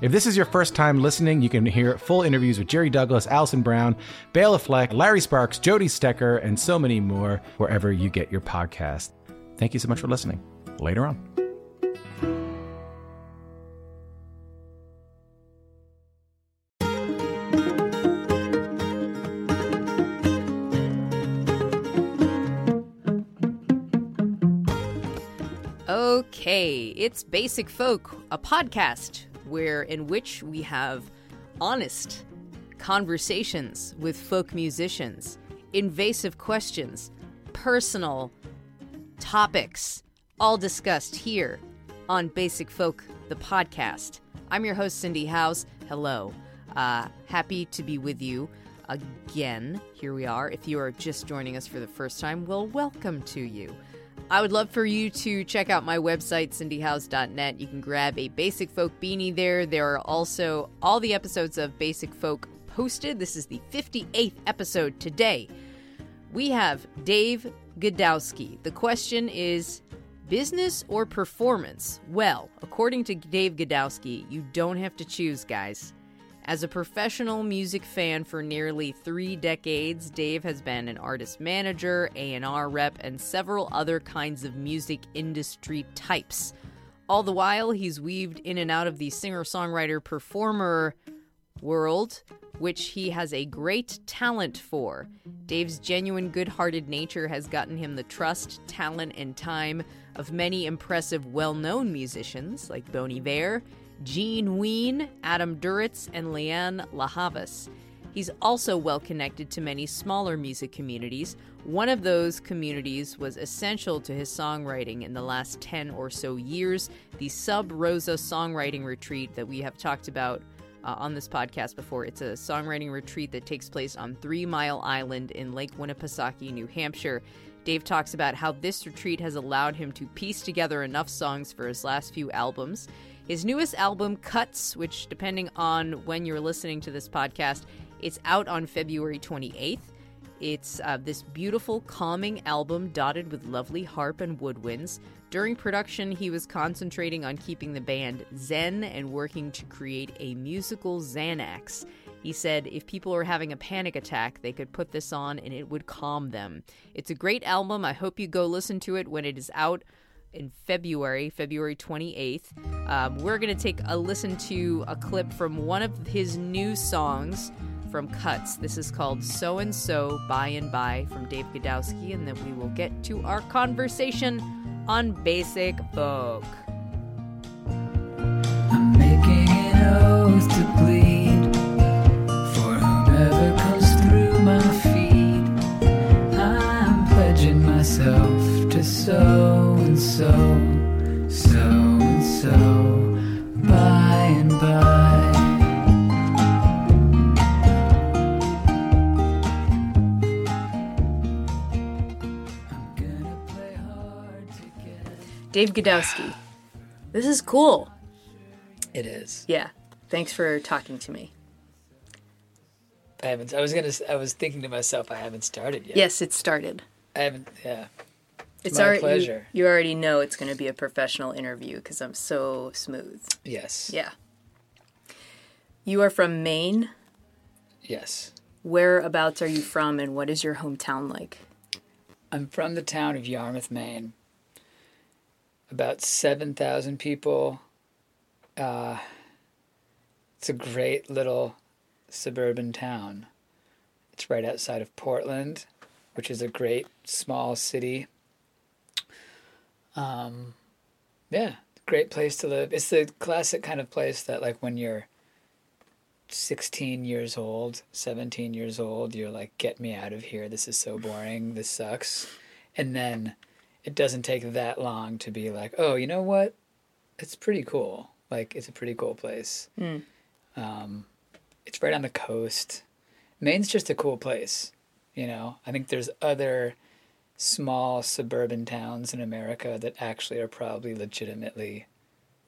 If this is your first time listening, you can hear full interviews with Jerry Douglas, Alison Brown, Bela Fleck, Larry Sparks, Jody Stecher, and so many more wherever you get your podcast. Thank you so much for listening. Later on. Okay, it's Basic Folk, a podcast where in which we have honest conversations with folk musicians, invasive questions, personal topics, all discussed here on Basic Folk, the podcast. I'm your host, Cindy Howes. Hello. Uh, happy to be with you again. Here we are. If you are just joining us for the first time, well, welcome to you. I would love for you to check out my website, cindyhowes.net. You can grab a Basic Folk beanie there. There are also all the episodes of Basic Folk posted. This is the 58th episode today. We have Dave Godowsky. The question is business or performance? Well, according to Dave Godowsky, you don't have to choose, guys. As a professional music fan for nearly three decades, Dave has been an artist manager, A&R rep, and several other kinds of music industry types. All the while, he's weaved in and out of the singer-songwriter performer world, which he has a great talent for. Dave's genuine good hearted nature has gotten him the trust, talent, and time of many impressive, well known musicians like Bon Iver, Gene Ween, Adam Duritz, and Lianne La Havas. He's also well connected to many smaller music communities. One of those communities was essential to his songwriting in the last 10 or so years, the Sub Rosa Songwriting Retreat that we have talked about uh, on this podcast before. It's a songwriting retreat that takes place on Three Mile Island in Lake Winnipesaukee, New Hampshire. Dave talks about how this retreat has allowed him to piece together enough songs for his last few albums. His newest album, Cuts, which, depending on when you're listening to this podcast, it's out on February 28th. It's uh, this beautiful, calming album dotted with lovely harp and woodwinds. During production, he was concentrating on keeping the band zen and working to create a musical Xanax. He said if people are having a panic attack, they could put this on and it would calm them. It's a great album. I hope you go listen to it when it is out in February, February 28th. Um, we're going to take a listen to a clip from one of his new songs from Cuts. This is called So and So By and By from Dave Godowsky, and then we will get to our conversation on Basic Folk. I'm making an oath to Dave Godowsky. This is cool. It is. Yeah. Thanks for talking to me. I haven't. I was gonna. I was thinking to myself, I haven't started yet. Yes, it started. I haven't. Yeah. It's my already, you- pleasure. You, already know it's going to be a professional interview because I'm so smooth. Yes. Yeah. You are from Maine. Yes. Whereabouts are you from, and what is your hometown like? I'm from the town of Yarmouth, Maine. About seven thousand people. Uh, it's a great little suburban town. It's right outside of Portland, which is a great small city. Um, yeah, great place to live. It's the classic kind of place that, like, when you're 16 years old, 17 years old, you're like, get me out of here. This is so boring. This sucks. And then it doesn't take that long to be like, oh, you know what? It's pretty cool. Like, it's a pretty cool place. Um, it's right on the coast. Maine's just a cool place, you know. I think there's other small suburban towns in America that actually are probably legitimately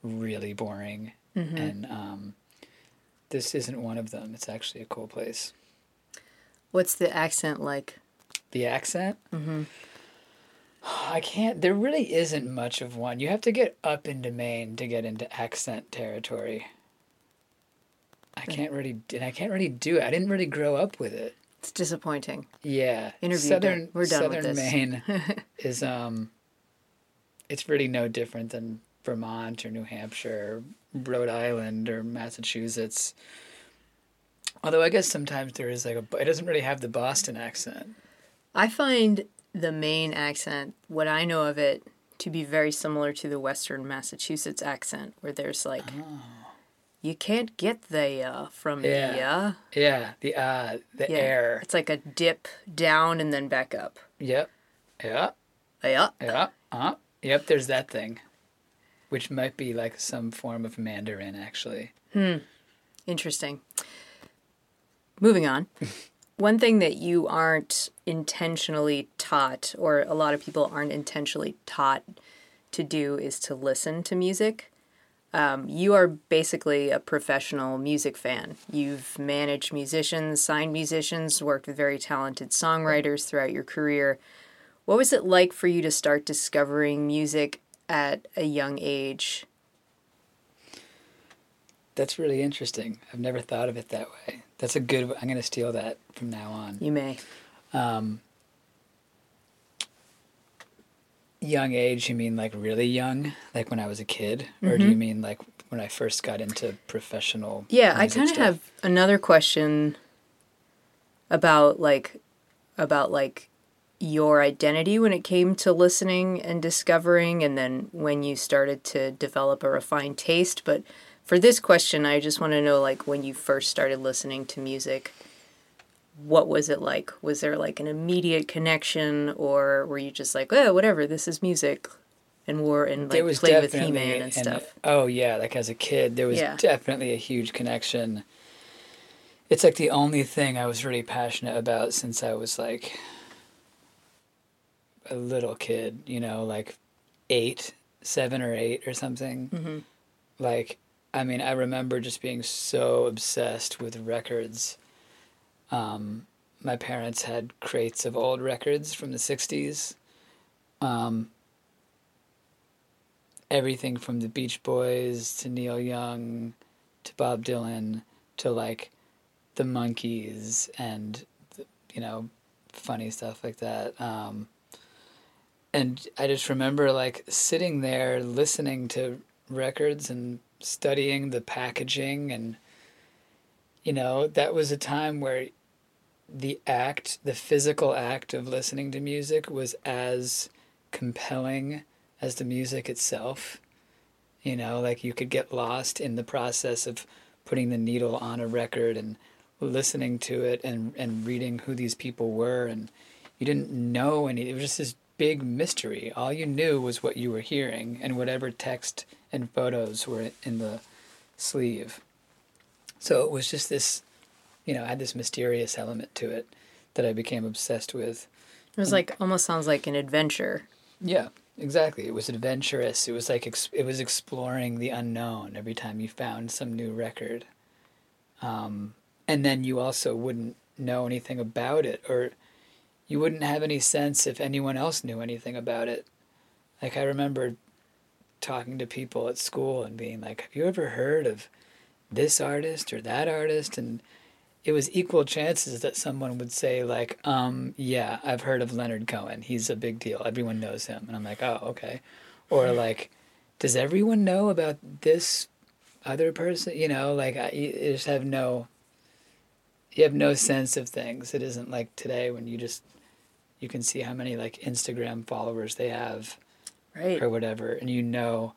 really boring, and um, this isn't one of them. It's actually a cool place. What's the accent like? The accent? Mm-hmm. I can't. There really isn't much of one. You have to get up into Maine to get into accent territory. I can't really, and I can't really do it. I didn't really grow up with it. It's disappointing. Yeah, Interview southern done. We're done with southern this. Maine is um. It's really no different than Vermont or New Hampshire, or Rhode Island or Massachusetts. Although I guess sometimes there is like a, it doesn't really have the Boston accent. I find the Maine accent, what I know of it, to be very similar to the Western Massachusetts accent, where there's like, you can't get the uh from Yeah. the uh. Yeah, the uh, the Yeah. air. It's like a dip down and then back up. Yep. Yeah. Yeah. Yeah. Uh, yep. There's that thing, which might be like some form of Mandarin, actually. Hmm. Interesting. Moving on. One thing that you aren't intentionally taught, or a lot of people aren't intentionally taught to do, is to listen to music. Um, you are basically a professional music fan. You've managed musicians, signed musicians, worked with very talented songwriters throughout your career. What was it like for you to start discovering music at a young age? That's really interesting. I've never thought of it that way. That's a good. I'm gonna steal that from now on. You may. Um, young age, you mean like really young, like when I was a kid, or do you mean like when I first got into professional? Mm-hmm. Yeah, I kind of have another question about like about like your identity when it came to listening and discovering and then when you started to develop a refined taste, but for this question I just want to know like when you first started listening to music what was it like? Was there like an immediate connection or were you just like, "Oh, whatever, this is music." And wore and like was played with He-Man and an- stuff. oh yeah, like as a kid, there was Yeah. definitely a huge connection. It's like the only thing I was really passionate about since I was like a little kid, you know, like eight, seven or eight or something. Mm-hmm. Like, I mean, I remember just being so obsessed with records. Um, my parents had crates of old records from the 60s. Um, everything from the Beach Boys to Neil Young to Bob Dylan to like the Monkees and you know funny stuff like that. Um, and I just remember like sitting there listening to records and studying the packaging and you know that was a time where the act the physical act of listening to music was as compelling as the music itself. You know, like you could get lost in the process of putting the needle on a record and listening to it and, and reading who these people were and you didn't know any it was just this big mystery. All you knew was what you were hearing and whatever text and photos were in the sleeve. So it was just this you know, had this mysterious element to it that I became obsessed with. It was like almost sounds like an adventure. Yeah, exactly. It was adventurous. It was like ex- it was exploring the unknown every time you found some new record. Um, and then you also wouldn't know anything about it, or you wouldn't have any sense if anyone else knew anything about it. Like I remember talking to people at school and being like, "Have you ever heard of this artist or that artist?" And it was equal chances that someone would say like, um, yeah, I've heard of Leonard Cohen. He's a big deal. Everyone knows him. And I'm like, oh, okay. Or like, does everyone know about this other person? You know, like I you just have no, you have no sense of things. It isn't like today when you just, you can see how many like Instagram followers they have Right. or whatever, and you know,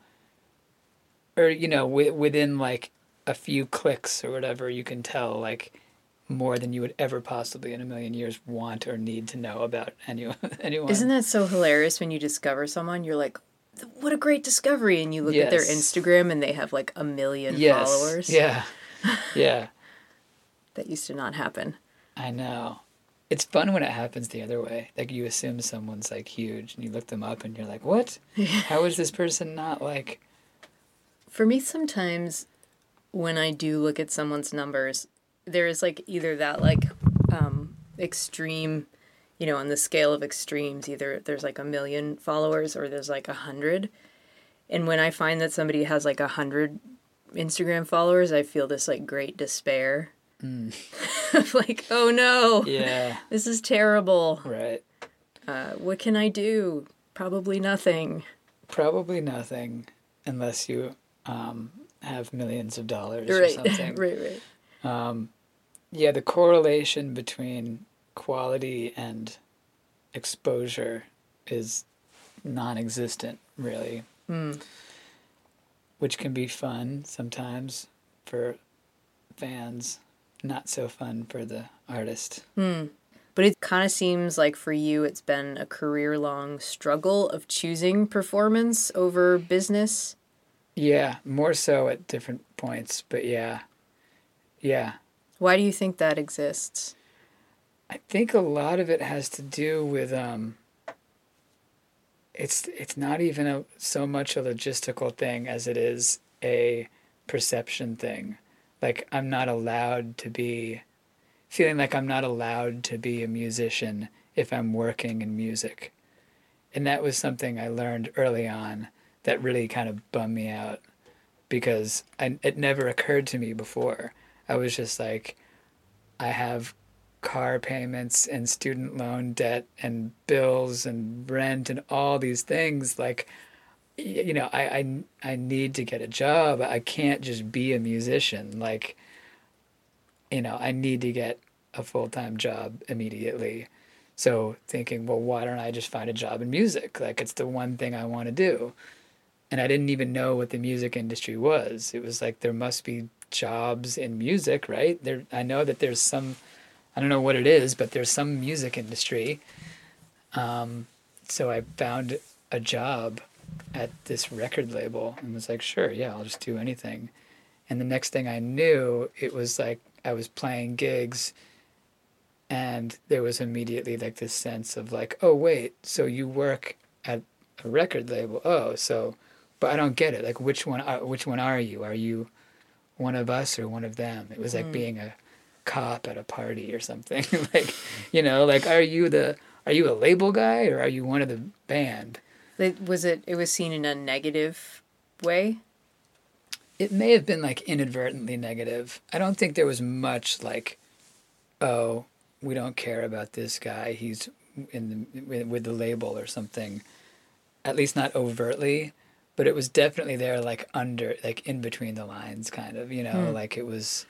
or you know, wi- within like a few clicks or whatever, you can tell like more than you would ever possibly in a million years want or need to know about anyone. anyone. Isn't that so hilarious when you discover someone? You're like, what a great discovery. And you look at their Instagram and they have like a million yes. followers. Yeah, yeah. That used to not happen. I know. It's fun when it happens the other way. Like you assume someone's like huge and you look them up and you're like, "What? How is this person not like For me, sometimes when I do look at someone's numbers, there is like either that like um, extreme, you know, on the scale of extremes, either there's like a million followers or there's like a hundred. And when I find that somebody has like a hundred Instagram followers, I feel this like great despair. Of like, oh no, Yeah, this is terrible. right. Uh, what can I do? Probably nothing. Probably nothing unless you um, have millions of dollars or Right, something. right, right. Yeah, the correlation between quality and exposure is non existent, really. Which can be fun sometimes for fans, not so fun for the artist. But it kind of seems like for you, it's been a career long struggle of choosing performance over business. Yeah, more so at different points, but yeah. Yeah. Why do you think that exists? I think a lot of it has to do with um it's it's not even a, so much a logistical thing as it is a perception thing. Like I'm not allowed to be feeling like I'm not allowed to be a musician if I'm working in music. And that was something I learned early on that really kind of bummed me out because I, it never occurred to me before. I was just like, I have car payments and student loan debt and bills and rent and all these things. Like, you know, I, I, I need to get a job. I can't just be a musician. Like, you know, I need to get a full time job immediately. So thinking, well, why don't I just find a job in music? Like, it's the one thing I want to do. And I didn't even know what the music industry was. It was like there must be jobs in music, right? There, I know that there's some, I don't know what it is, but there's some music industry. Um, so I found a job at this record label and was like, sure, yeah, I'll just do anything. And the next thing I knew, it was like I was playing gigs and there was immediately like this sense of like, oh wait, so you work at a record label. Oh, so but I don't get it. Like which one are, which one are you? Are you one of us or one of them? It was like mm. being a cop at a party or something. like, you know, like are you the are you a label guy or are you one of the band? Like, Was it? It was seen in a negative way. it may have been like inadvertently negative. I don't think there was much like, oh, we don't care about this guy. He's in the, with- with the label or something. At least not overtly, but it was definitely there, like under, like in between the lines, kind of. You know, hmm. like it was.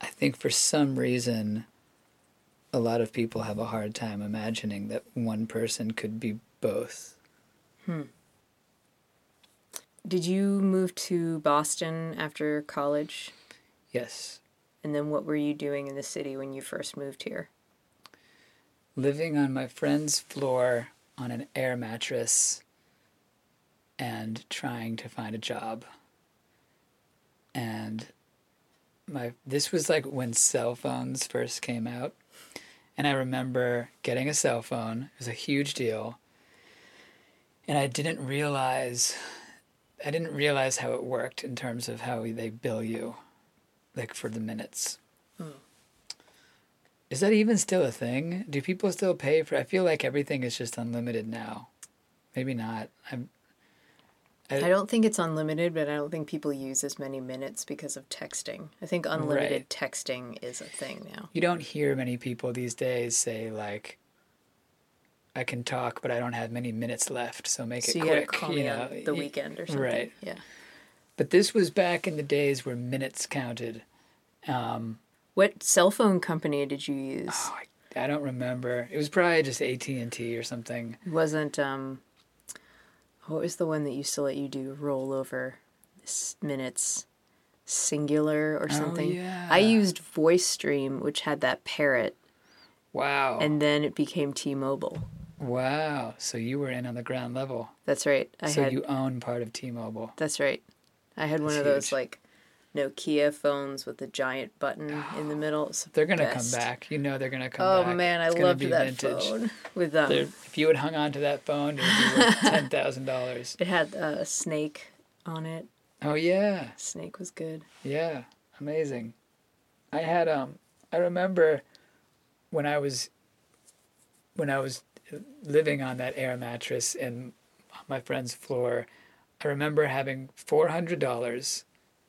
I think for some reason, a lot of people have a hard time imagining that one person could be both. Hmm. Did you move to Boston after college? Yes. And then what were you doing in the city when you first moved here? living on my friend's floor on an air mattress and trying to find a job. And my this was like when cell phones first came out. And I remember getting a cell phone. It was a huge deal. And I didn't realize I didn't realize how it worked in terms of how they bill you like for the minutes. Hmm. Is that even still a thing? Do people still pay for? I feel like everything is just unlimited now. Maybe not. I'm. I don't think it's unlimited, but I don't think people use as many minutes because of texting. I think unlimited Right. texting is a thing now. You don't hear many people these days say like, "I can talk, but I don't have many minutes left, so make So it you quick." call you me know, on the weekend or something. Right. Yeah. But this was back in the days where minutes counted. Um, What cell phone company did you use? oh, I, I don't remember. It was probably just AT and T or something. It wasn't um what was the one that used to let you do rollover minutes singular or something? Oh, yeah. I used VoiceStream, which had that parrot, Wow. and then it became T-Mobile. Wow. So you were in on the ground level. That's right. I so had you own part of T-Mobile. That's right. I had one That's of those huge. like Nokia phones with the giant button in the middle. The They're gonna best. come back. You know they're gonna come Oh back. man, I loved that vintage. phone with um. They're- if you had hung on to that phone, it would be worth ten thousand dollars. It had a snake on it. Oh yeah, Snake was good. yeah, amazing. I had um, I remember when I was when I was living on that air mattress in my friend's floor. I remember having four hundred dollars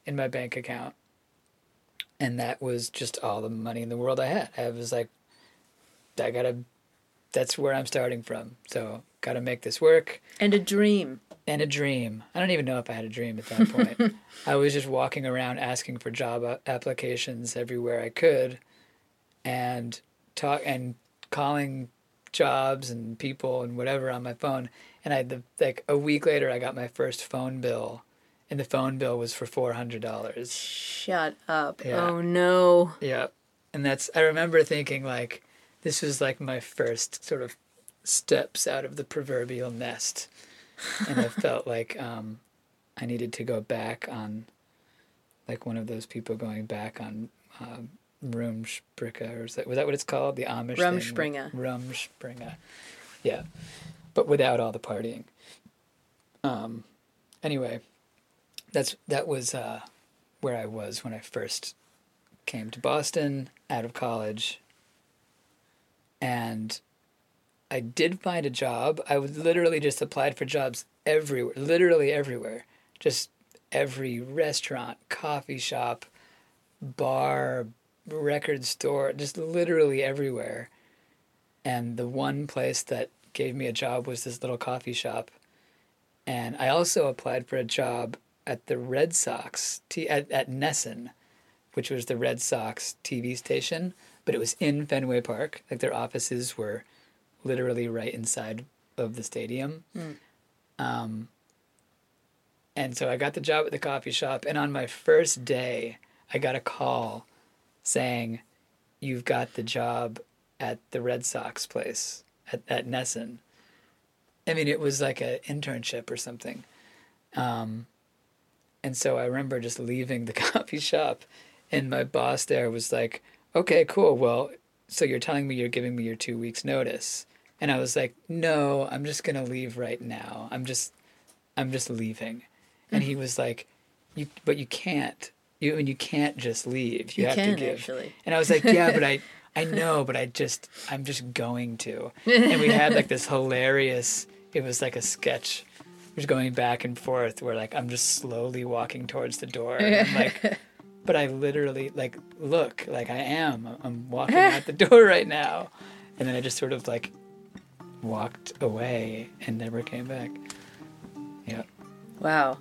in my bank account, and that was just all the money in the world I had. I was like, I gotta. That's where I'm starting from. So gotta make this work. And a dream. and a dream. I don't even know if I had a dream at that point. I was just walking around asking for job uh, applications everywhere I could, and talk and calling jobs and people and whatever on my phone. And I the like a week later, I got my first phone bill, and the phone bill was for four hundred dollars. Shut up. Yeah. Oh no. Yeah, and that's I remember thinking like, this was like my first sort of steps out of the proverbial nest, and I felt like um, I needed to go back on, like one of those people going back on. Um, Rumspringa, or is that was that what it's called? The Amish thing? Rumspringa. Rumspringa, yeah, but without all the partying. Um, anyway, that's that was uh, where I was when I first came to Boston out of college. And I did find a job. I was literally just applied for jobs everywhere, literally everywhere. Just every restaurant, coffee shop, bar, record store, just literally everywhere. And the one place that gave me a job was this little coffee shop. And I also applied for a job at the Red Sox, t- at, at NESN, which was the Red Sox TV station, but it was in Fenway Park. Like their offices were literally right inside of the stadium. Um, and so I got the job at the coffee shop, and on my first day, I got a call saying, "You've got the job at the Red Sox place at at NESN." I mean, it was like an internship or something. Um, and so I remember just leaving the coffee shop, and my boss there was like, "Okay, cool. Well, so you're telling me you're giving me your two weeks notice?" And I was like, "No, I'm just gonna leave right now. I'm just, I'm just leaving." And he was like, "You, but you can't. You and you can't just leave. You, You have can, to give." actually. And I was like, "Yeah, but I, I know, but I just, I'm just going to." And we had like this hilarious. It was like a sketch was going back and forth where like I'm just slowly walking towards the door. And I'm like, but I literally like look like I am. I'm walking out the door right now, and then I just sort of like walked away and never came back. Yeah. Wow.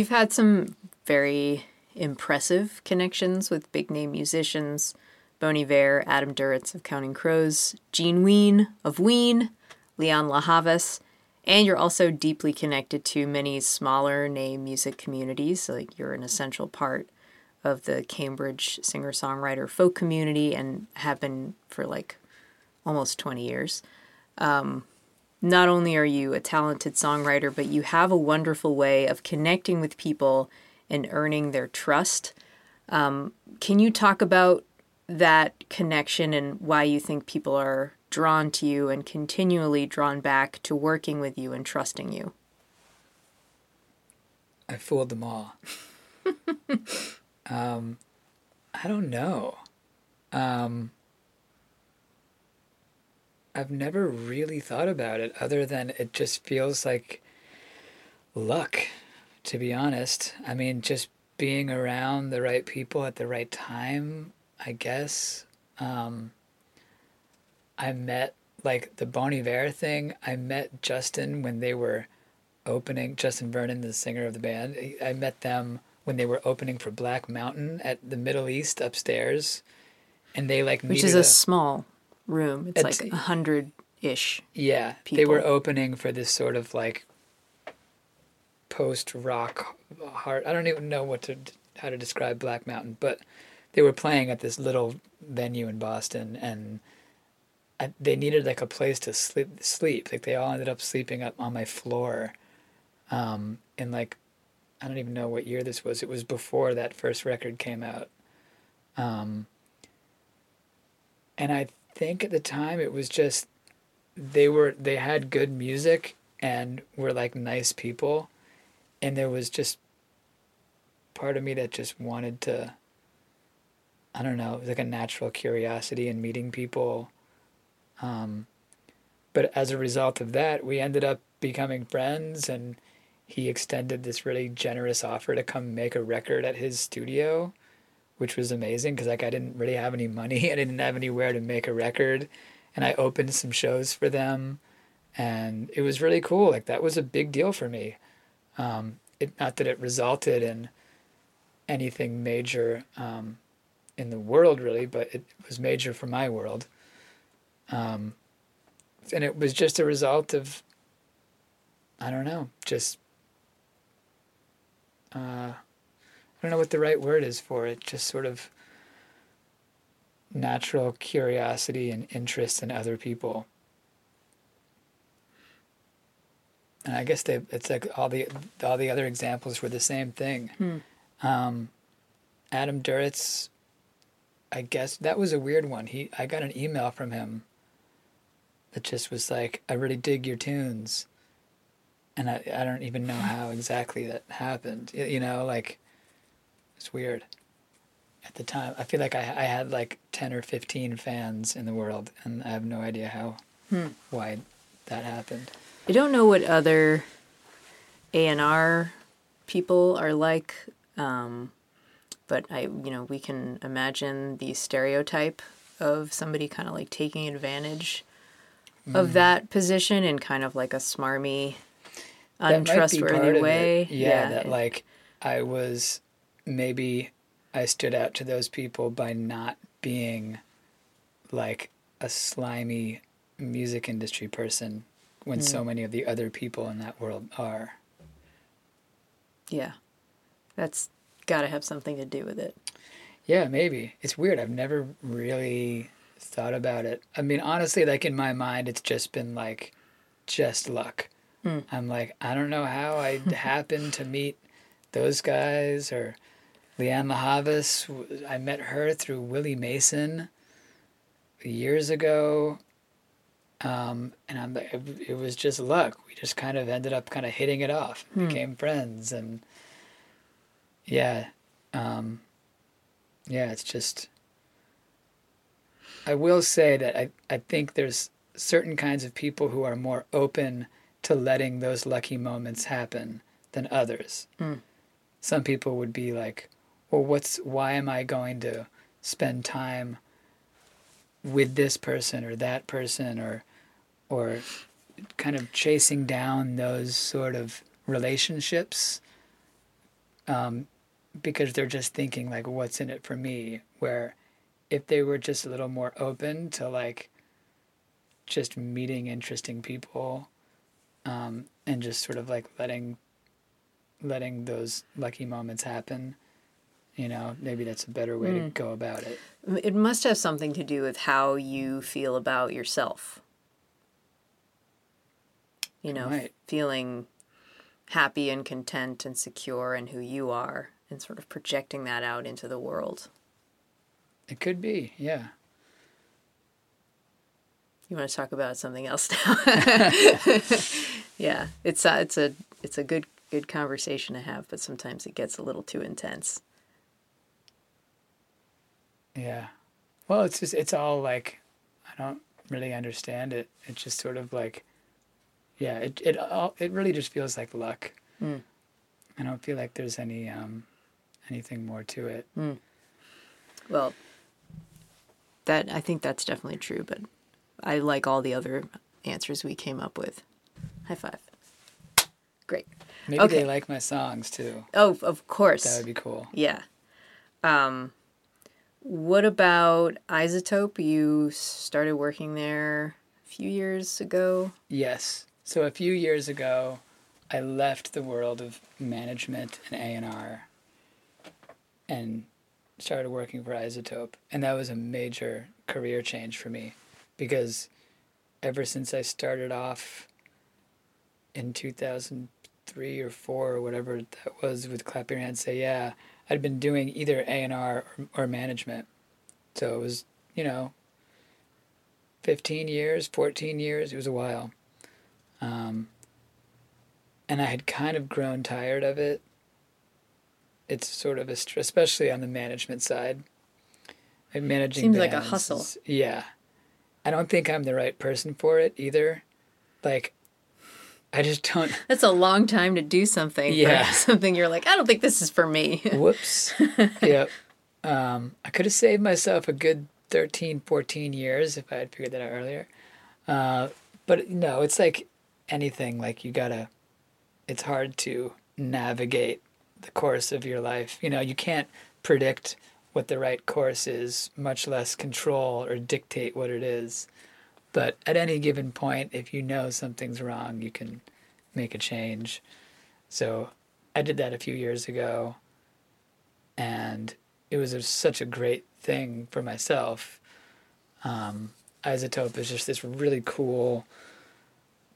You've had some very impressive connections with big name musicians Bon Iver, Adam Duritz of Counting Crows, Gene Ween of Ween, Lianne La Havas, and you're also deeply connected to many smaller name music communities. Like you're an essential part of the Cambridge singer songwriter folk community and have been for like almost 20 years. Um, not only are you a talented songwriter, but you have a wonderful way of connecting with people and earning their trust. Um, can you talk about that connection and why you think people are drawn to you and continually drawn back to working with you and trusting you? I fooled them all. um, I don't know. Um, I've never really thought about it other than it just feels like luck, to be honest. I mean, just being around the right people at the right time, I guess. Um, I met, like, the Bon Iver thing, I met Justin when they were opening Justin Vernon, the singer of the band. I met them when they were opening for Black Mountain at the Middle East upstairs, and they like Which is a small room. It's, like a hundred ish. yeah. They were opening for this sort of like post rock hard. I don't even know what to how to describe Black Mountain, but they were playing at this little venue in Boston, and I, they needed like a place to sleep. Sleep like they all ended up sleeping up on my floor, um, in like I don't even know what year this was. It was before that first record came out. Um, and I think at the time it was just they were they had good music and were like nice people and there was just part of me that just wanted to I don't know, it was like a natural curiosity in meeting people. Um, but as a result of that, we ended up becoming friends and he extended this really generous offer to come make a record at his studio, which was amazing because like I didn't really have any money. I didn't have anywhere to make a record, and I opened some shows for them, and it was really cool. Like that was a big deal for me. Um, it not that it resulted in anything major um, in the world really, but it was major for my world. Um, and it was just a result of I don't know, just uh, I don't know what the right word is for it, just sort of natural curiosity and interest in other people. And I guess they it's like all the all the other examples were the same thing. Hmm. Um, Adam Duritz, I guess that was a weird one. He I got an email from him that just was like, I really dig your tunes and I, I don't even know how exactly that happened. You know, like it's weird. At the time, I feel like I I had like ten or fifteen fans in the world, and I have no idea how Hmm. why that happened. I don't know what other A and R people are like, um, but I, you know, we can imagine the stereotype of somebody kind of like taking advantage of that position in kind of like a smarmy, That might be part untrustworthy way. it. Yeah, that like I was maybe I stood out to those people by not being like a slimy music industry person when so mm. many of the other people in that world are. yeah, that's got to have something to do with it. Yeah, maybe. It's weird. I've never really thought about it. I mean, honestly, like in my mind, it's just been like just luck. Mm. I'm like, I don't know how I happened to meet those guys or Lianne La Havas. I met her through Willie Mason years ago. Um, and I'm it, it was just luck. We just kind of ended up kind of hitting it off, became friends, and yeah, um, yeah, it's just. I will say that I, I think there's certain kinds of people who are more open to letting those lucky moments happen than others. Some people would be like, well, what's, why am I going to spend time with this person or that person or, or kind of chasing down those sort of relationships? Um, because they're just thinking like what's in it for me? Where if they were just a little more open to like just meeting interesting people um, and just sort of like letting letting those lucky moments happen you know maybe that's a better way to hmm. go about it It must have something to do with how you feel about yourself. You know, feeling happy and content and secure in who you are and sort of projecting that out into the world. it could be yeah You want to talk about something else now? yeah, it's a, it's a it's a good good conversation to have, but sometimes it gets a little too intense. Yeah. Well, it's just it's all like I don't really understand it. It's just sort of like yeah, it it all it really just feels like luck. Mm. I don't feel like there's any um anything more to it. Well, that I think that's definitely true, but I like all the other answers we came up with. High five. Great. Maybe Okay. they like my songs too. Oh, of course. That would be cool. Yeah. Um, what about iZotope? You started working there a few years ago. Yes. So a few years ago, I left the world of management and A and R, and started working for iZotope, and that was a major career change for me because ever since I started off in 2003 or 4 or whatever that was with Clap Your Hands Say Yeah, I'd been doing either A&R or, or management. So it was, you know, 15 years, 14 years, it was a while. Um, and I had kind of grown tired of it. It's sort of a, str- especially on the management side. Like managing Seems like a hustle. yeah. I don't think I'm the right person for it either. Like, I just don't. That's a long time to do something. Yeah. something you're like, I don't think this is for me. Whoops. yep. Um, I could have saved myself a good 13, 14 years if I had figured that out earlier. Uh, but no, it's like anything. Like you gotta. It's hard to navigate the course of your life. You know, you can't predict what the right course is, much less control or dictate what it is. But at any given point, if you know something's wrong, you can make a change. So I did that a few years ago, and it was a, such a great thing for myself. Um, iZotope is just this really cool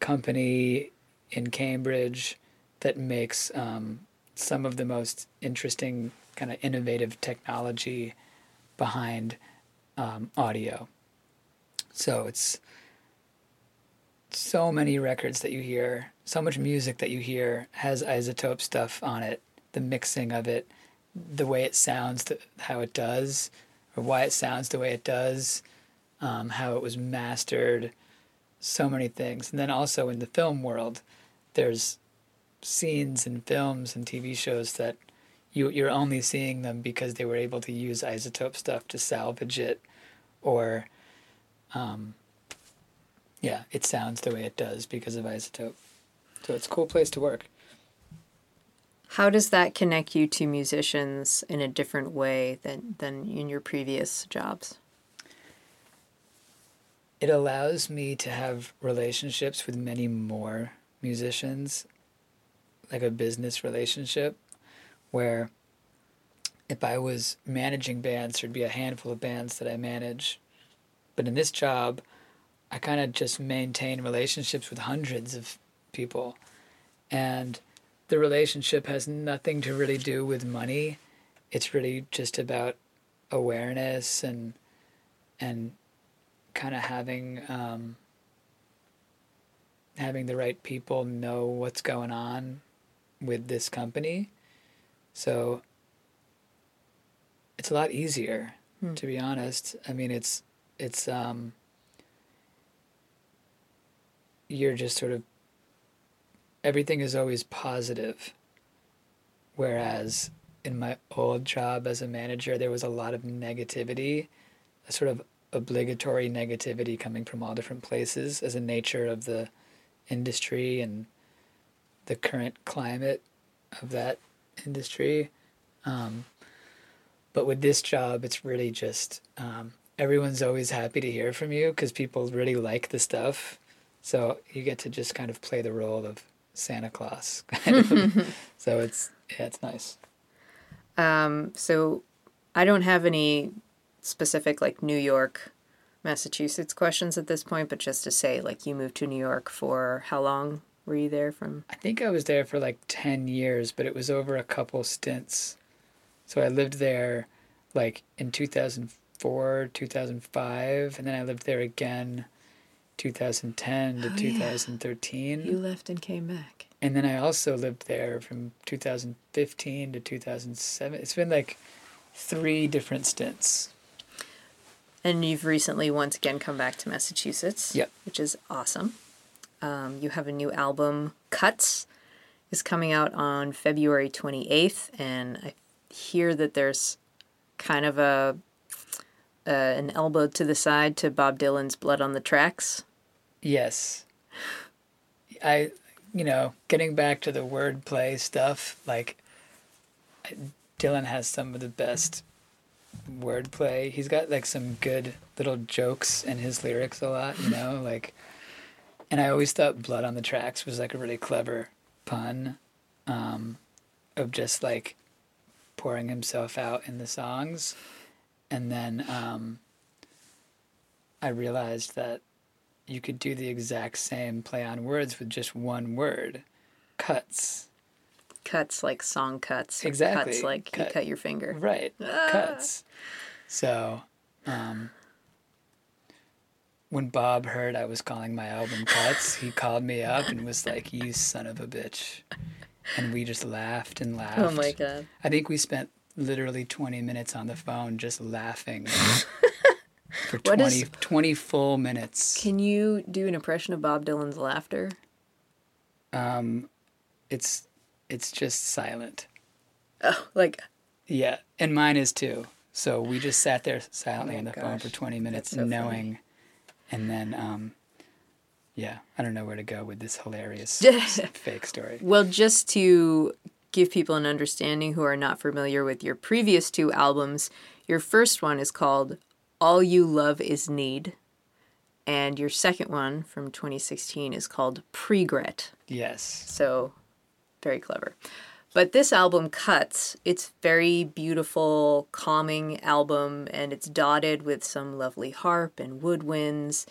company in Cambridge that makes um, some of the most interesting kind of innovative technology behind um, audio. So it's so many records that you hear, so much music that you hear has iZotope stuff on it, the mixing of it, the way it sounds, how it does, or why it sounds the way it does, um, how it was mastered, so many things. And then also in the film world, there's scenes in films and TV shows that you you're only seeing them because they were able to use iZotope stuff to salvage it, or, um, yeah, it sounds the way it does because of iZotope. So it's a cool place to work. How does that connect you to musicians in a different way than, than in your previous jobs? it allows me to have relationships with many more musicians, like a business relationship, where if I was managing bands, there'd be a handful of bands that I manage. But in this job, I kind of just maintain relationships with hundreds of people. And the relationship has nothing to really do with money. It's really just about awareness and and kind of having um, having the right people know what's going on with this company. So it's a lot easier, to be honest. I mean, it's it's um, you're just sort of everything is always positive. Whereas in my old job as a manager, there was a lot of negativity, a sort of obligatory negativity coming from all different places as a nature of the industry and the current climate of that industry. Um, but with this job, it's really just um, everyone's always happy to hear from you because people really like the stuff. So you get to just kind of play the role of Santa Claus. So it's yeah, it's nice. Um, so I don't have any specific like New York, Massachusetts questions at this point, but just to say, like, you moved to New York for how long were you there from? I think I was there for like 10 years, but it was over a couple stints. So I lived there like in 2004, 2005, and then I lived there again 2010 to Oh, yeah. 2013. You left and came back. And then I also lived there from 2015 to 2007. It's been like three different stints. And you've recently once again come back to Massachusetts. Yep. Which is awesome. Um, you have a new album, Cuts, is coming out on February 28th, and I hear that there's kind of a uh, an elbow to the side to Bob Dylan's Blood on the Tracks. Yes. I, you know, getting back to the wordplay stuff, like Dylan has some of the best wordplay. He's got like some good little jokes in his lyrics a lot, you know, like and I always thought blood on the tracks was like a really clever pun um of just like pouring himself out in the songs. And then um, I realized that you could do the exact same play on words with just one word cuts. Cuts like song cuts. Exactly. Cuts like you Cut. cut your finger. Right. Cuts. So, um, when Bob heard I was calling my album Cuts, he called me up and was like, You son of a bitch. And we just laughed and laughed. Oh my god. I think we spent literally 20 minutes on the phone just laughing for What 20, is- 20 full minutes. Can you do an impression of Bob Dylan's laughter? Um, it's it's just silent. Oh, like Yeah, and mine is too. So we just sat there silently Oh on the phone for 20 minutes, so funny. knowing, and then, um, yeah, I don't know where to go with this hilarious fake story. Well, just to give people an understanding who are not familiar with your previous two albums, your first one is called All You Love Is Need, and your second one from 2016 is called Pregret. Yes. So, very clever. But this album cuts. It's very beautiful, calming album, and it's dotted with some lovely harp and woodwinds.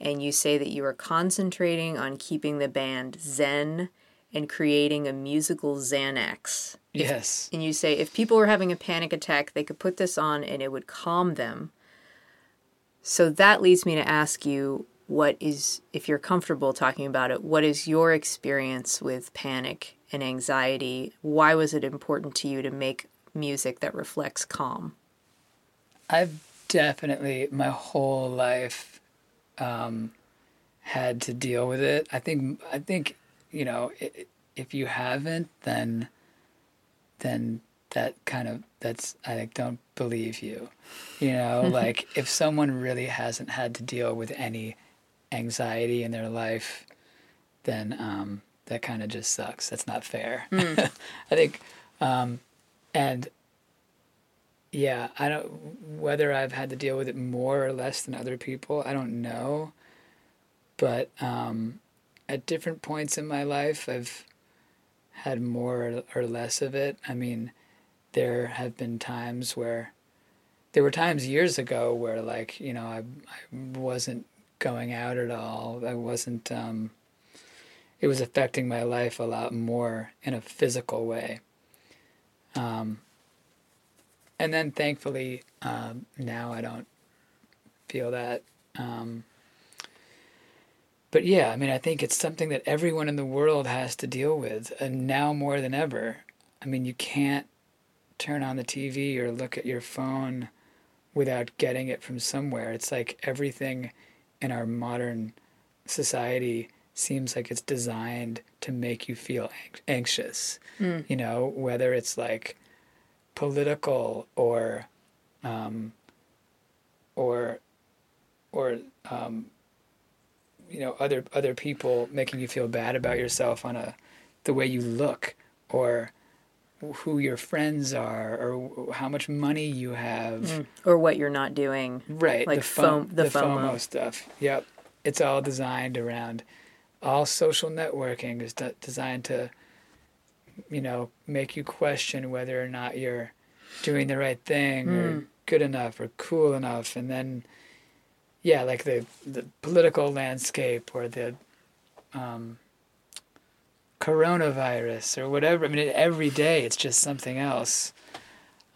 And you say that you are concentrating on keeping the band zen and creating a musical Xanax. Yes. And you say if people were having a panic attack, they could put this on and it would calm them. So that leads me to ask you what is, if you're comfortable talking about it, what is your experience with panic and anxiety? Why was it important to you to make music that reflects calm? I've definitely my whole life um, had to deal with it. I think I think you know if you haven't, then then that kind of that's I like don't believe you. You know, like if someone really hasn't had to deal with any anxiety in their life, then um, that kind of just sucks. That's not fair. I think, um, and yeah, I don't whether I've had to deal with it more or less than other people. I don't know, but um, at different points in my life, I've had more or less of it. I mean, there have been times where there were times years ago where like you know I I wasn't going out at all. I wasn't. Um, it was affecting my life a lot more in a physical way. Um, and then thankfully um, now I don't feel that. Um, but yeah, I mean, I think it's something that everyone in the world has to deal with, and now more than ever. I mean, you can't turn on the TV or look at your phone without getting it from somewhere. It's like everything in our modern society seems like it's designed to make you feel anx- anxious. You know, whether it's like political or um, or or um, you know other other people making you feel bad about yourself on a the way you look or who your friends are or how much money you have. Mm. Or what you're not doing? right Like the, foam- the FOMO. stuff. Yep it's all designed around all social networking is de- designed to you know make you question whether or not you're doing the right thing or mm. good enough or cool enough. And then yeah like the the political landscape or the um coronavirus or whatever i mean every day it's just something else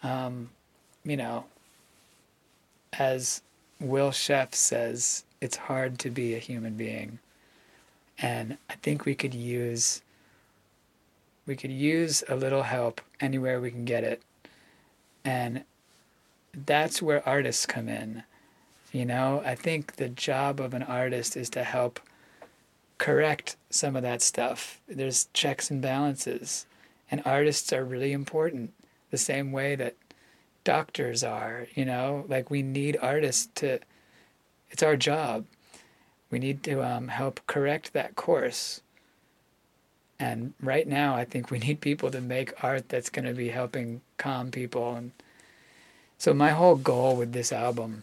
um you know as Will Sheff says, it's hard to be a human being. And I think we could use we could use a little help anywhere we can get it. And that's where artists come in. You know, I think the job of an artist is to help correct some of that stuff. There's checks and balances. And artists are really important the same way that doctors are, you know, like we need artists to, it's our job. We need to um, help correct that course. And right now, I think we need people to make art that's going to be helping calm people. And so, my whole goal with this album,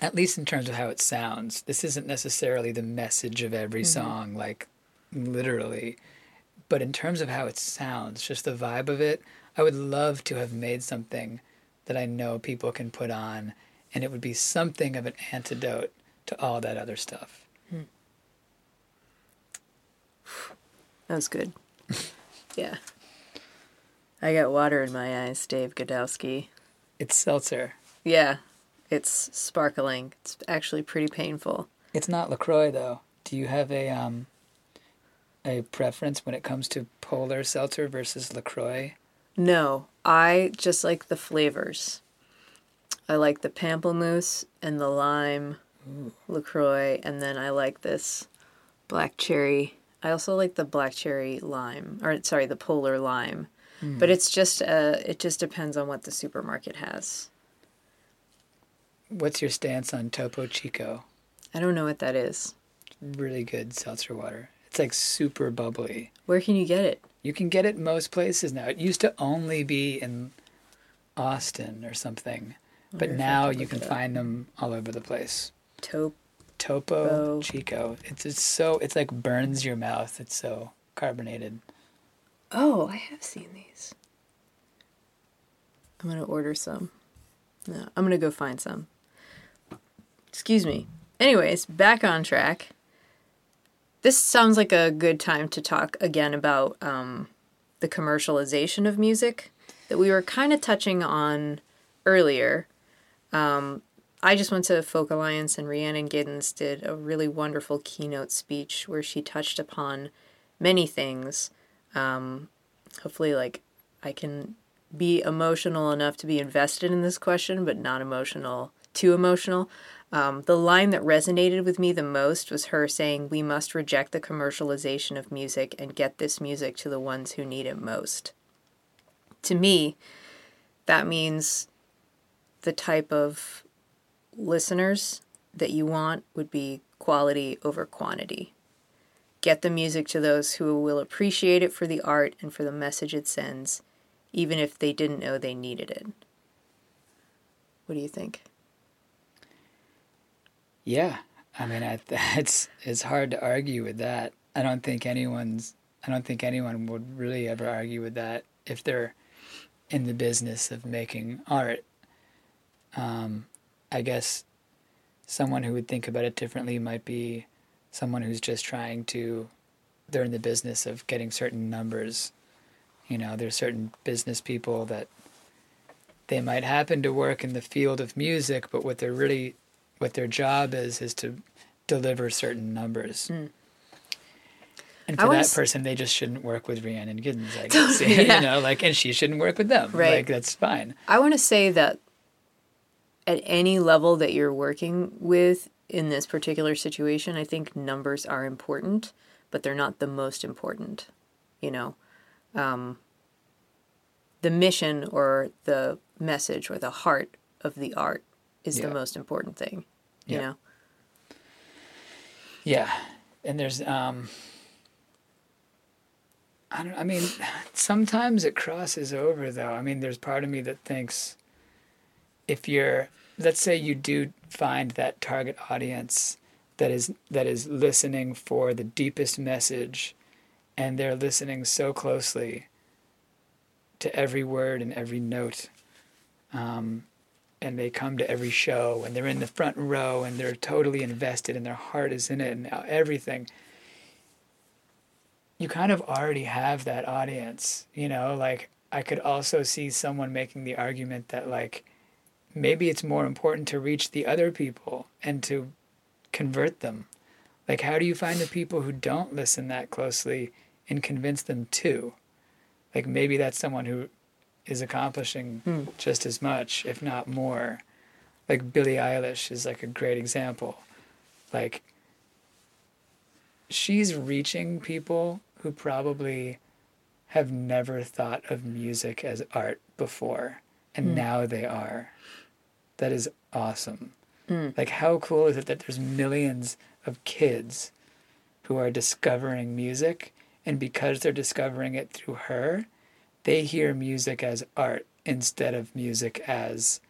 at least in terms of how it sounds, this isn't necessarily the message of every mm-hmm. song, like literally, but in terms of how it sounds, just the vibe of it, I would love to have made something that I know people can put on, and it would be something of an antidote to all that other stuff. Hmm. That was good. yeah. I got water in my eyes, Dave Godowsky. It's seltzer. Yeah, it's sparkling. It's actually pretty painful. It's not Lacroix though. Do you have a um a preference when it comes to polar seltzer versus Lacroix? No, I just like the flavors. I like the pamplemousse and the lime LaCroix, and then I like this black cherry. I also like the black cherry lime, or sorry, the polar lime. But it's just uh, it just depends on what the supermarket has. What's your stance on Topo Chico? I don't know what that is. Really good seltzer water. It's like super bubbly. Where can you get it? You can get it most places now. It used to only be in Austin or something, but wonder if I now you can find them all over the place. Taupe. Topo. Chico. It's it's so it's like burns your mouth. It's so carbonated. Oh, I have seen these. I'm gonna order some. No, I'm gonna go find some. Excuse me. Anyways, back on track. This sounds like a good time to talk again about um, the commercialization of music that we were kind of touching on earlier. Um, I just went to Folk Alliance and Rhiannon Giddens did a really wonderful keynote speech where she touched upon many things um, hopefully like i can be emotional enough to be invested in this question but not emotional too emotional um, the line that resonated with me the most was her saying we must reject the commercialization of music and get this music to the ones who need it most to me that means the type of listeners that you want would be quality over quantity get the music to those who will appreciate it for the art and for the message it sends, even if they didn't know they needed it. What do you think? Yeah, I mean, it's it's hard to argue with that. I don't think anyone's. I don't think anyone would really ever argue with that if they're in the business of making art. Um, I guess someone who would think about it differently might be someone who's just trying to. They're in the business of getting certain numbers. You know, there's certain business people that they might happen to work in the field of music, but what they're really what their job is is to deliver certain numbers. And for that person, they just shouldn't work with Rhiannon Giddens, I guess. Yeah. you know, like, and she shouldn't work with them. Right. Like, that's fine. I want to say that at any level that you're working with in this particular situation, I think numbers are important, but they're not the most important. You know, um, the mission or the message or the heart of the art is Yeah. the most important thing. You Yeah. know, Yeah, and there's um. I don't. I mean, sometimes it crosses over though. I mean, there's part of me that thinks if you're, let's say, you do find that target audience that is that is listening for the deepest message, and they're listening so closely to every word and every note. Um, and they come to every show and they're in the front row and they're totally invested and their heart is in it and everything. You kind of already have that audience you know? Like i could also see someone making the argument that like maybe it's more important to reach the other people and to convert them. Like how do you find the people who don't listen that closely and convince them to? Like maybe that's someone who is accomplishing hmm. just as much, if not more. Like Billie Eilish is like a great example. Like she's reaching people who probably have never thought of music as art before, and hmm. now they are. That is awesome. Hmm. Like how cool is it that there's millions of kids who are discovering music and because they're discovering it through her, they hear music as art instead of music as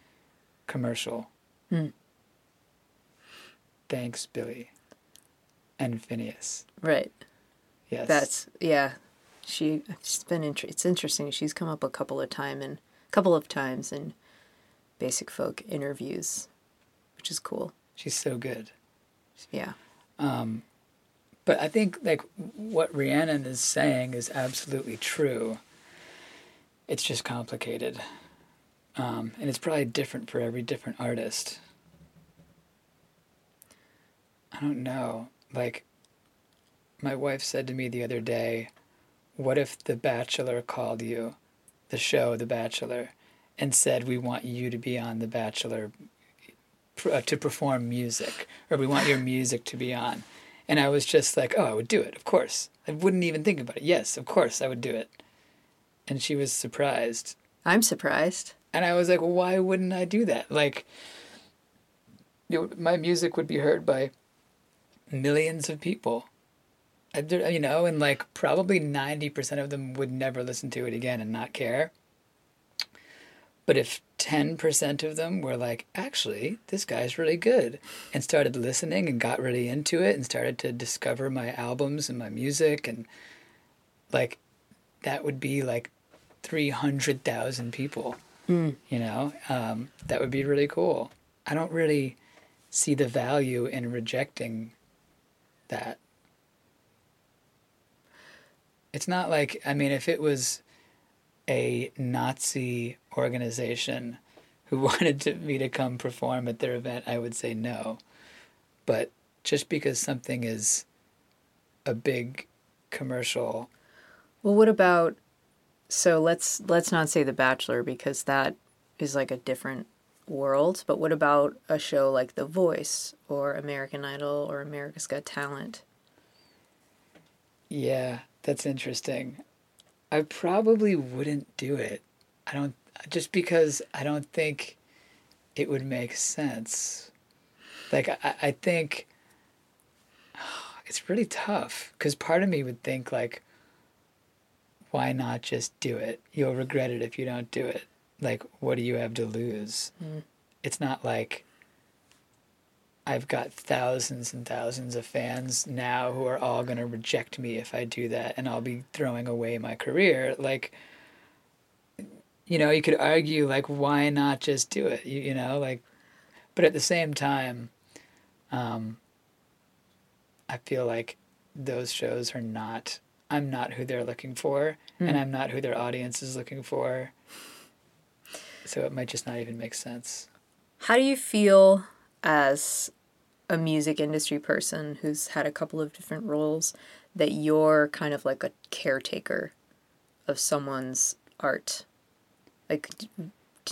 commercial. Hmm. Thanks, Billie. And Phineas. right? Yes. That's yeah. She it's been inter- it's interesting. She's come up a couple of time and couple of times in basic folk interviews, which is cool. She's so good. Yeah. Um, but I think like what Rhiannon is saying is absolutely true. It's just complicated. Um, and it's probably different for every different artist. I don't know. Like, my wife said to me the other day, What if The Bachelor called you, the show The Bachelor, and said, We want you to be on The Bachelor pr- uh, to perform music, or we want your music to be on? And I was just like, Oh, I would do it, of course. I wouldn't even think about it. Yes, of course, I would do it. And she was surprised. I'm surprised. And I was like, well, why wouldn't I do that? Like, you know, my music would be heard by millions of people. I You know, and like probably 90% of them would never listen to it again and not care. But if 10% of them were like, actually, this guy's really good, and started listening and got really into it and started to discover my albums and my music, and like, that would be like 300,000 people you know? Um, that would be really cool. I don't really see the value in rejecting that. It's not like i mean if it was a nazi organization who wanted to, me to come perform at their event i would say no. But just because something is a big commercial Well, what about so let's let's not say The Bachelor because that is like a different world, but what about a show like The Voice or American Idol or America's Got Talent? Yeah, that's interesting. I probably wouldn't do it. I don't just because I don't think it would make sense. Like I, I think it's really tough because part of me would think like, why not just do it? You'll regret it if you don't do it. Like, what do you have to lose? It's not like I've got thousands and thousands of fans now who are all going to reject me if I do that and I'll be throwing away my career. Like, you know, you could argue, like, why not just do it? You, you know, like, but at the same time, um, I feel like those shows are not, I'm not who they're looking for and hmm. I'm not who their audience is looking for. So it might just not even make sense. How do you feel as a music industry person who's had a couple of different roles that you're kind of like a caretaker of someone's art? Like,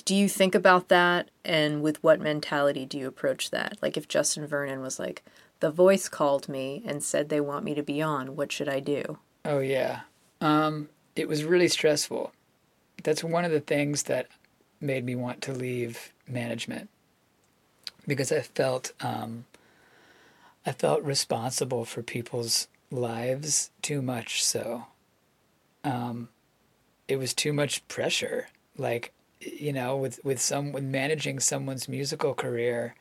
do you think about that? And with what mentality do you approach that? Like, if Justin Vernon was like, the voice called me and said they want me to be on, what should I do? Oh yeah. Um, it was really stressful. That's one of the things that made me want to leave management because I felt um, I felt responsible for people's lives too much. So um, it was too much pressure. Like you know, with with some with managing someone's musical career.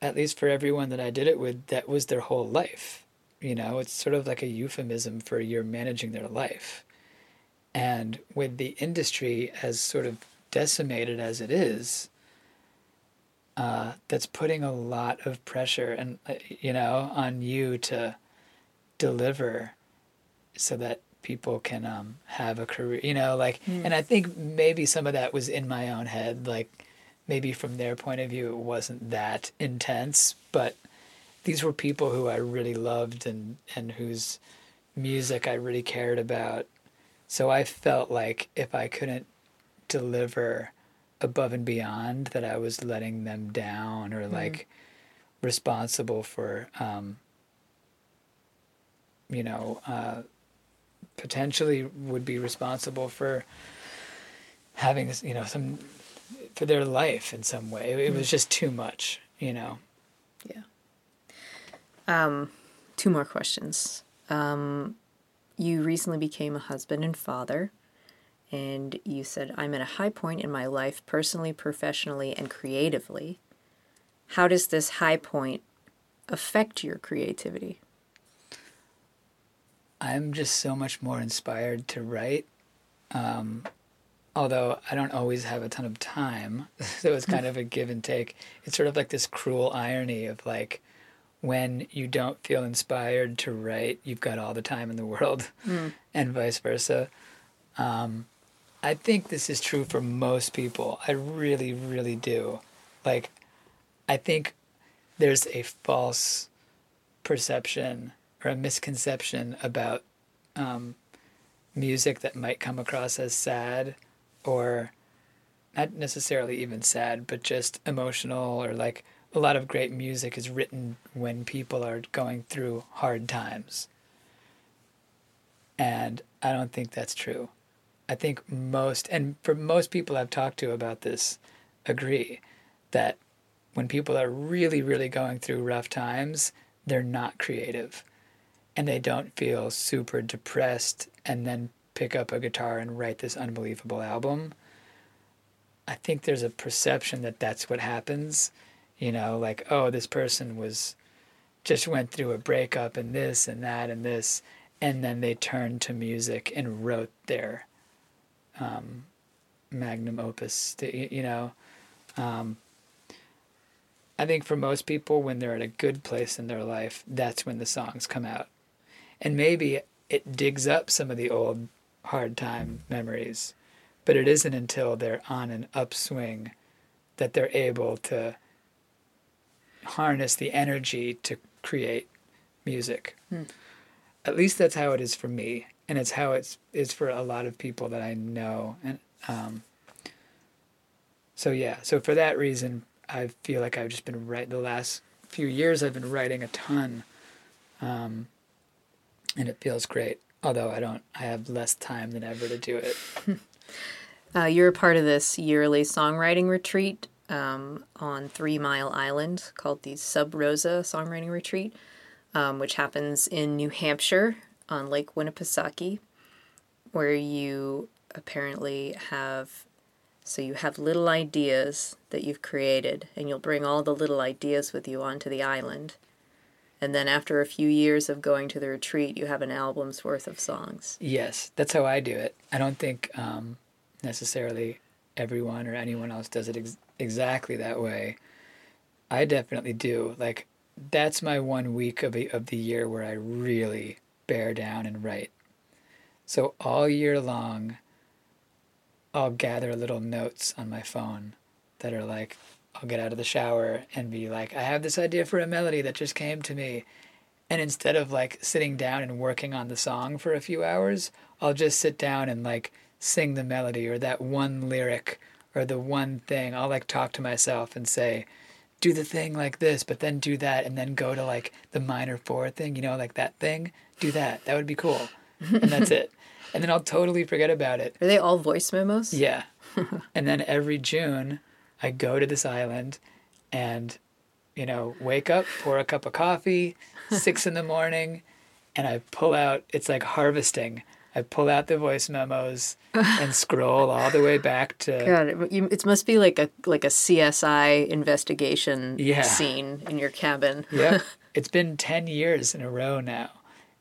At least for everyone that I did it with, that was their whole life you know it's sort of like a euphemism for you're managing their life. And with the industry as sort of decimated as it is uh, that's putting a lot of pressure and uh, you know on you to deliver so that people can um, have a career you know like and i think maybe some of that was in my own head like maybe from their point of view it wasn't that intense but these were people who I really loved and and whose music I really cared about. So I felt like if I couldn't deliver above and beyond that I was letting them down or like responsible for um you know uh potentially would be responsible for having this you know some for their life in some way. It, it was just too much, you know. Yeah. Um, two more questions. Um, you recently became a husband and father, and you said, I'm at a high point in my life, personally, professionally, and creatively. How does this high point affect your creativity? I'm just so much more inspired to write. Um, although I don't always have a ton of time, so it's kind of a give and take. It's sort of like this cruel irony of like when you don't feel inspired to write, you've got all the time in the world, and vice versa. Um, I think this is true for most people. I really, really do. Like, I think there's a false perception or a misconception about um, music that might come across as sad or not necessarily even sad, but just emotional or like a lot of great music is written when people are going through hard times. And I don't think that's true. I think most, and for most people I've talked to about this, agree that when people are really, really going through rough times, they're not creative and they don't feel super depressed and then pick up a guitar and write this unbelievable album. I think there's a perception that that's what happens. You know, like, oh, this person was just went through a breakup and this and that and this. And then they turned to music and wrote their um, magnum opus, you know. Um, I think for most people, when they're at a good place in their life, that's when the songs come out. And maybe it digs up some of the old hard time memories, but it isn't until they're on an upswing that they're able to harness the energy to create music. Hmm. At least that's how it is for me, and it's how it's is for a lot of people that I know. And um, so yeah, so for that reason, I feel like I've just been right the last few years. I've been writing a ton, um, and it feels great. Although I don't, I have less time than ever to do it. Uh, you're a part of this yearly songwriting retreat um, on Three Mile Island called the Sub Rosa Songwriting Retreat, um, which happens in New Hampshire on Lake Winnipesaukee, where you apparently have. So you have little ideas that you've created, and you'll bring all the little ideas with you onto the island. And then after a few years of going to the retreat, you have an album's worth of songs. Yes, that's how I do it. I don't think um, necessarily everyone or anyone else does it ex- exactly that way. I definitely do. Like that's my one week of the, of the year where I really bear down and write. So all year long, I'll gather little notes on my phone that are like, I'll get out of the shower and be like, I have this idea for a melody that just came to me. And instead of like sitting down and working on the song for a few hours, I'll just sit down and like sing the melody or that one lyric or the one thing. I'll like talk to myself and say, do the thing like this, but then do that and then go to like the minor four thing, you know, like that thing. Do that. That would be cool. And that's it. And then I'll totally forget about it. Are they all voice memos? Yeah. and then every June, I go to this island and, you know, wake up, pour a cup of coffee, six in the morning, and I pull out, it's like harvesting. I pull out the voice memos and scroll all the way back to. God, it, you, it must be like a like a CSI investigation Yeah. scene in your cabin. yeah, it's been 10 years in a row now.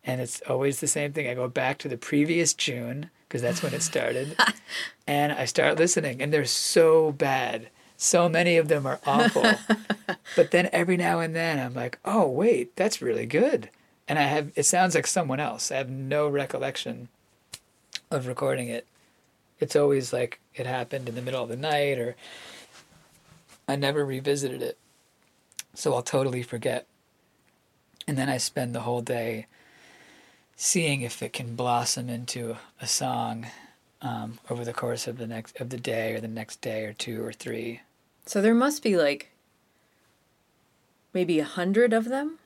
And it's always the same thing. I go back to the previous June because that's when it started. and I start listening, and they're so bad. So many of them are awful. but then every now and then I'm like, oh, wait, that's really good. And I have, it sounds like someone else. I have no recollection of recording it. It's always like it happened in the middle of the night, or I never revisited it. So I'll totally forget. And then I spend the whole day seeing if it can blossom into a song um, over the course of the next of the day or the next day or two or three. So there must be like maybe a hundred of them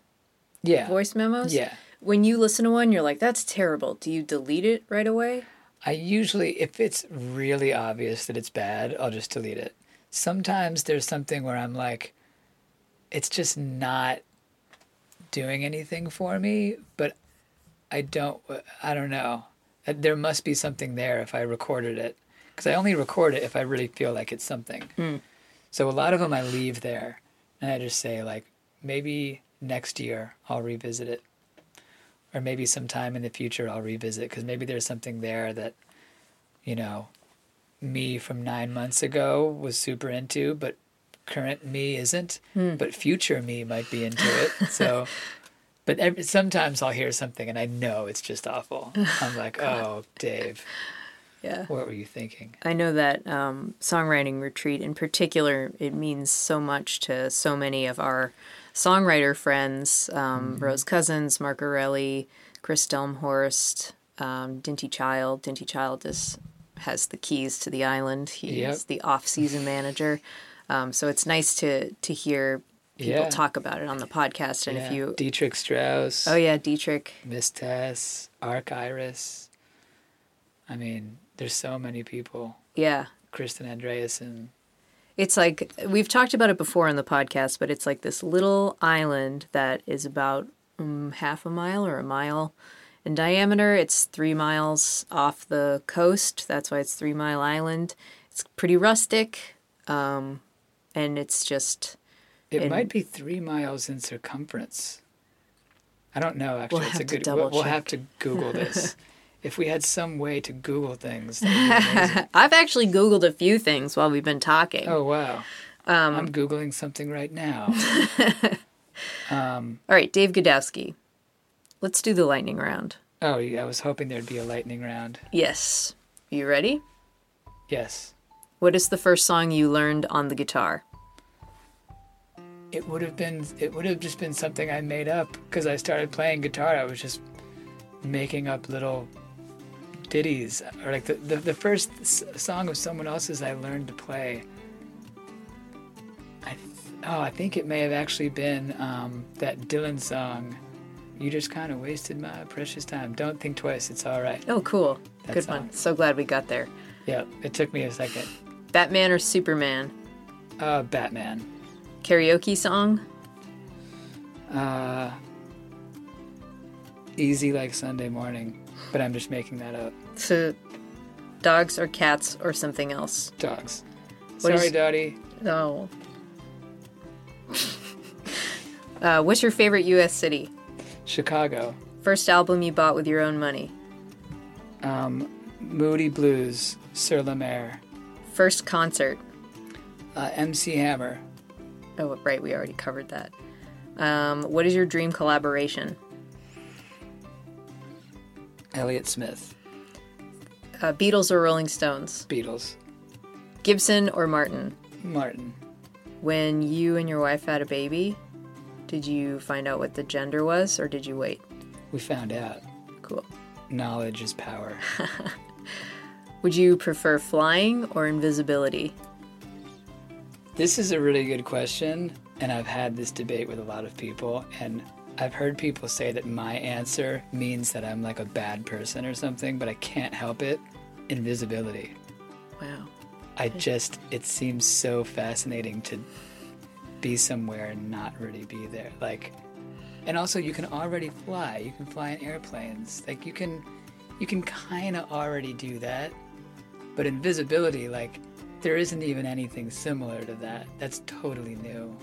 Yeah. voice memos. Yeah. When you listen to one, you're like, "That's terrible." Do you delete it right away? I usually, if it's really obvious that it's bad, I'll just delete it. Sometimes there's something where I'm like, it's just not doing anything for me, but I don't, I don't know. Uh, There must be something there if I recorded it. Because I only record it if I really feel like it's something. So a lot of them I leave there and I just say, like, maybe next year I'll revisit it. Or maybe sometime in the future I'll revisit because maybe there's something there that, you know, me from nine months ago was super into, but current me isn't. But future me might be into it. So, but every, sometimes I'll hear something and I know it's just awful. I'm like, oh, Dave, Yeah. what were you thinking? I know that um, songwriting retreat in particular, it means so much to so many of our songwriter friends um, Rose Cousins, Mark Erelli, Chris Delmhorst, um, Dinty Child. Dinty Child is, has the keys to the island. He's Yep. the off season manager. Um, so it's nice to, to hear people Yeah. talk about it on the podcast. And yeah. if you. Dietrich Strause. Oh, yeah, Dietrich. Miss Tess, Arc Iris. I mean, there's so many people. Yeah. Kristen Andreassen. It's like we've talked about it before on the podcast, but it's like this little island that is about um, half a mile or a mile in diameter. It's three miles off the coast. That's why it's Three Mile Island. It's pretty rustic, um, and it's just It might be three miles in circumference. I don't know. Actually, We'll it's a good. We'll, we'll have to Google this. if we had some way to Google things. that would be amazing. I've actually Googled a few things while we've been talking. oh wow! Um, I'm googling something right now. All right, Dave Godowsky. Let's do the lightning round. Oh, yeah, I was hoping there'd be a lightning round. Yes. You ready? Yes, What is the first song you learned on the guitar? it would have been. It would have just been something I made up because I started playing guitar. I was just making up little ditties or like the the, the first s- song of someone else's I learned to play. I th- oh I think it may have actually been um, that Dylan song. You just kind of wasted my precious time. Don't think twice. It's all right. Oh, cool. That Good song. one. So glad we got there. Yeah, it took me a second. Batman or Superman? Uh, Batman. Karaoke song? Uh, easy like Sunday morning, but I'm just making that up. So, dogs or cats or something else? Dogs. What Sorry, is- Dottie. No. uh, what's your favorite U.S. city? Chicago. First album you bought with your own money? Um, Moody Blues. Sur La Mer. First concert? Uh, MC Hammer. Oh, right, we already covered that. Um, what is your dream collaboration? Elliott Smith. Uh, Beatles or Rolling Stones? Beatles. Gibson or Martin? Martin. When you and your wife had a baby, did you find out what the gender was or did you wait? We found out. Cool. Knowledge is power. Would you prefer flying or invisibility? This is a really good question, and I've had this debate with a lot of people, and I've heard people say that my answer means that I'm like a bad person or something, but I can't help it. Invisibility. Wow. I just, it seems so fascinating to be somewhere and not really be there. Like, and also you can already fly. You can fly in airplanes. Like you can, you can kind of already do that. But invisibility, like, there isn't even anything similar to that. That's totally new.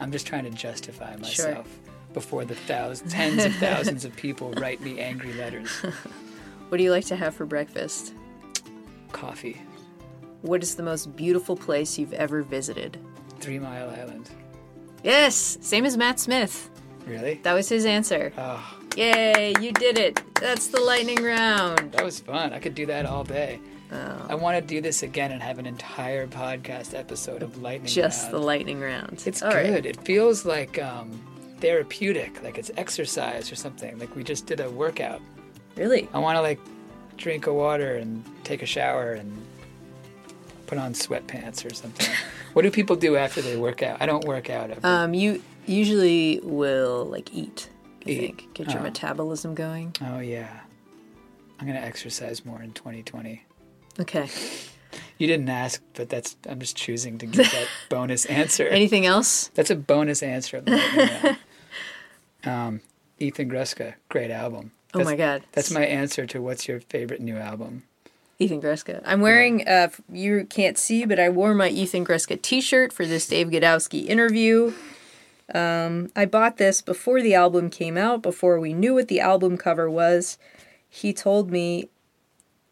I'm just trying to justify Sure. myself before the thousands, tens of thousands of people write me angry letters. What do you like to have for breakfast? Coffee. What is the most beautiful place you've ever visited? Three Mile Island. Yes, same as Matt Smith. Really? That was his answer. Oh, Yay, you did it. That's the lightning round. That was fun. I could do that all day. Oh. I want to do this again and have an entire podcast episode of lightning. Just the lightning round. It's All good. right. It feels like um, therapeutic, like it's exercise or something. Like we just did a workout. Really? I want to like drink a water and take a shower and put on sweatpants or something. what do people do after they work out? I don't work out. Ever. Um, you usually will like eat. I Eat. think get your Oh. metabolism going. oh yeah. I'm gonna exercise more in 2020. Okay. You didn't ask, but that's I'm just choosing to give that bonus answer. Anything else? That's a bonus answer. um, Ethan Gruska, great album. Oh That's- my God. That's my answer to what's your favorite new album. Ethan Gruska. I'm wearing, uh, you can't see, but I wore my Ethan Gruska t shirt for this Dave Godowsky interview. Um, I bought this before the album came out, before we knew what the album cover was. He told me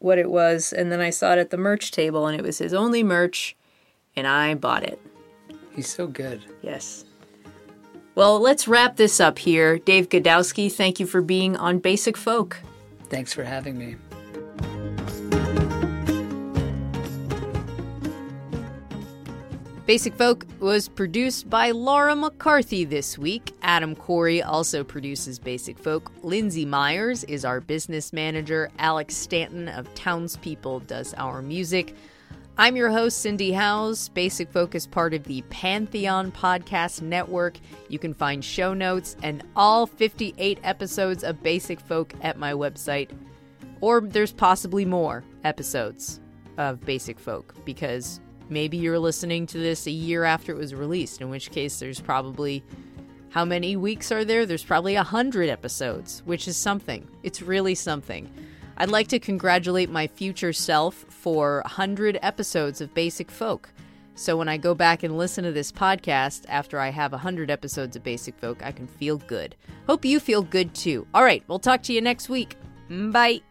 what it was, and then I saw it at the merch table, and it was his only merch, and I bought it. He's so good. Yes. Well, let's wrap this up here. Dave Godowsky, thank you for being on Basic Folk. Thanks for having me. Basic Folk was produced by Laura McCarthy this week. Adam Corey also produces Basic Folk. Lindsay Myers is our business manager. Alex Stanton of Townspeople does our music. I'm your host, Cindy Howes. Basic Folk is part of the Pantheon Podcast Network. You can find show notes and all 58 episodes of Basic Folk at my website. Or there's possibly more episodes of Basic Folk because maybe you're listening to this a year after it was released, in which case there's probably how many weeks are there? There's probably a hundred episodes, which is something. It's really something. I'd like to congratulate my future self for 100 episodes of Basic Folk. So when I go back and listen to this podcast after I have 100 episodes of Basic Folk, I can feel good. Hope you feel good too. All right, we'll talk to you next week. Bye.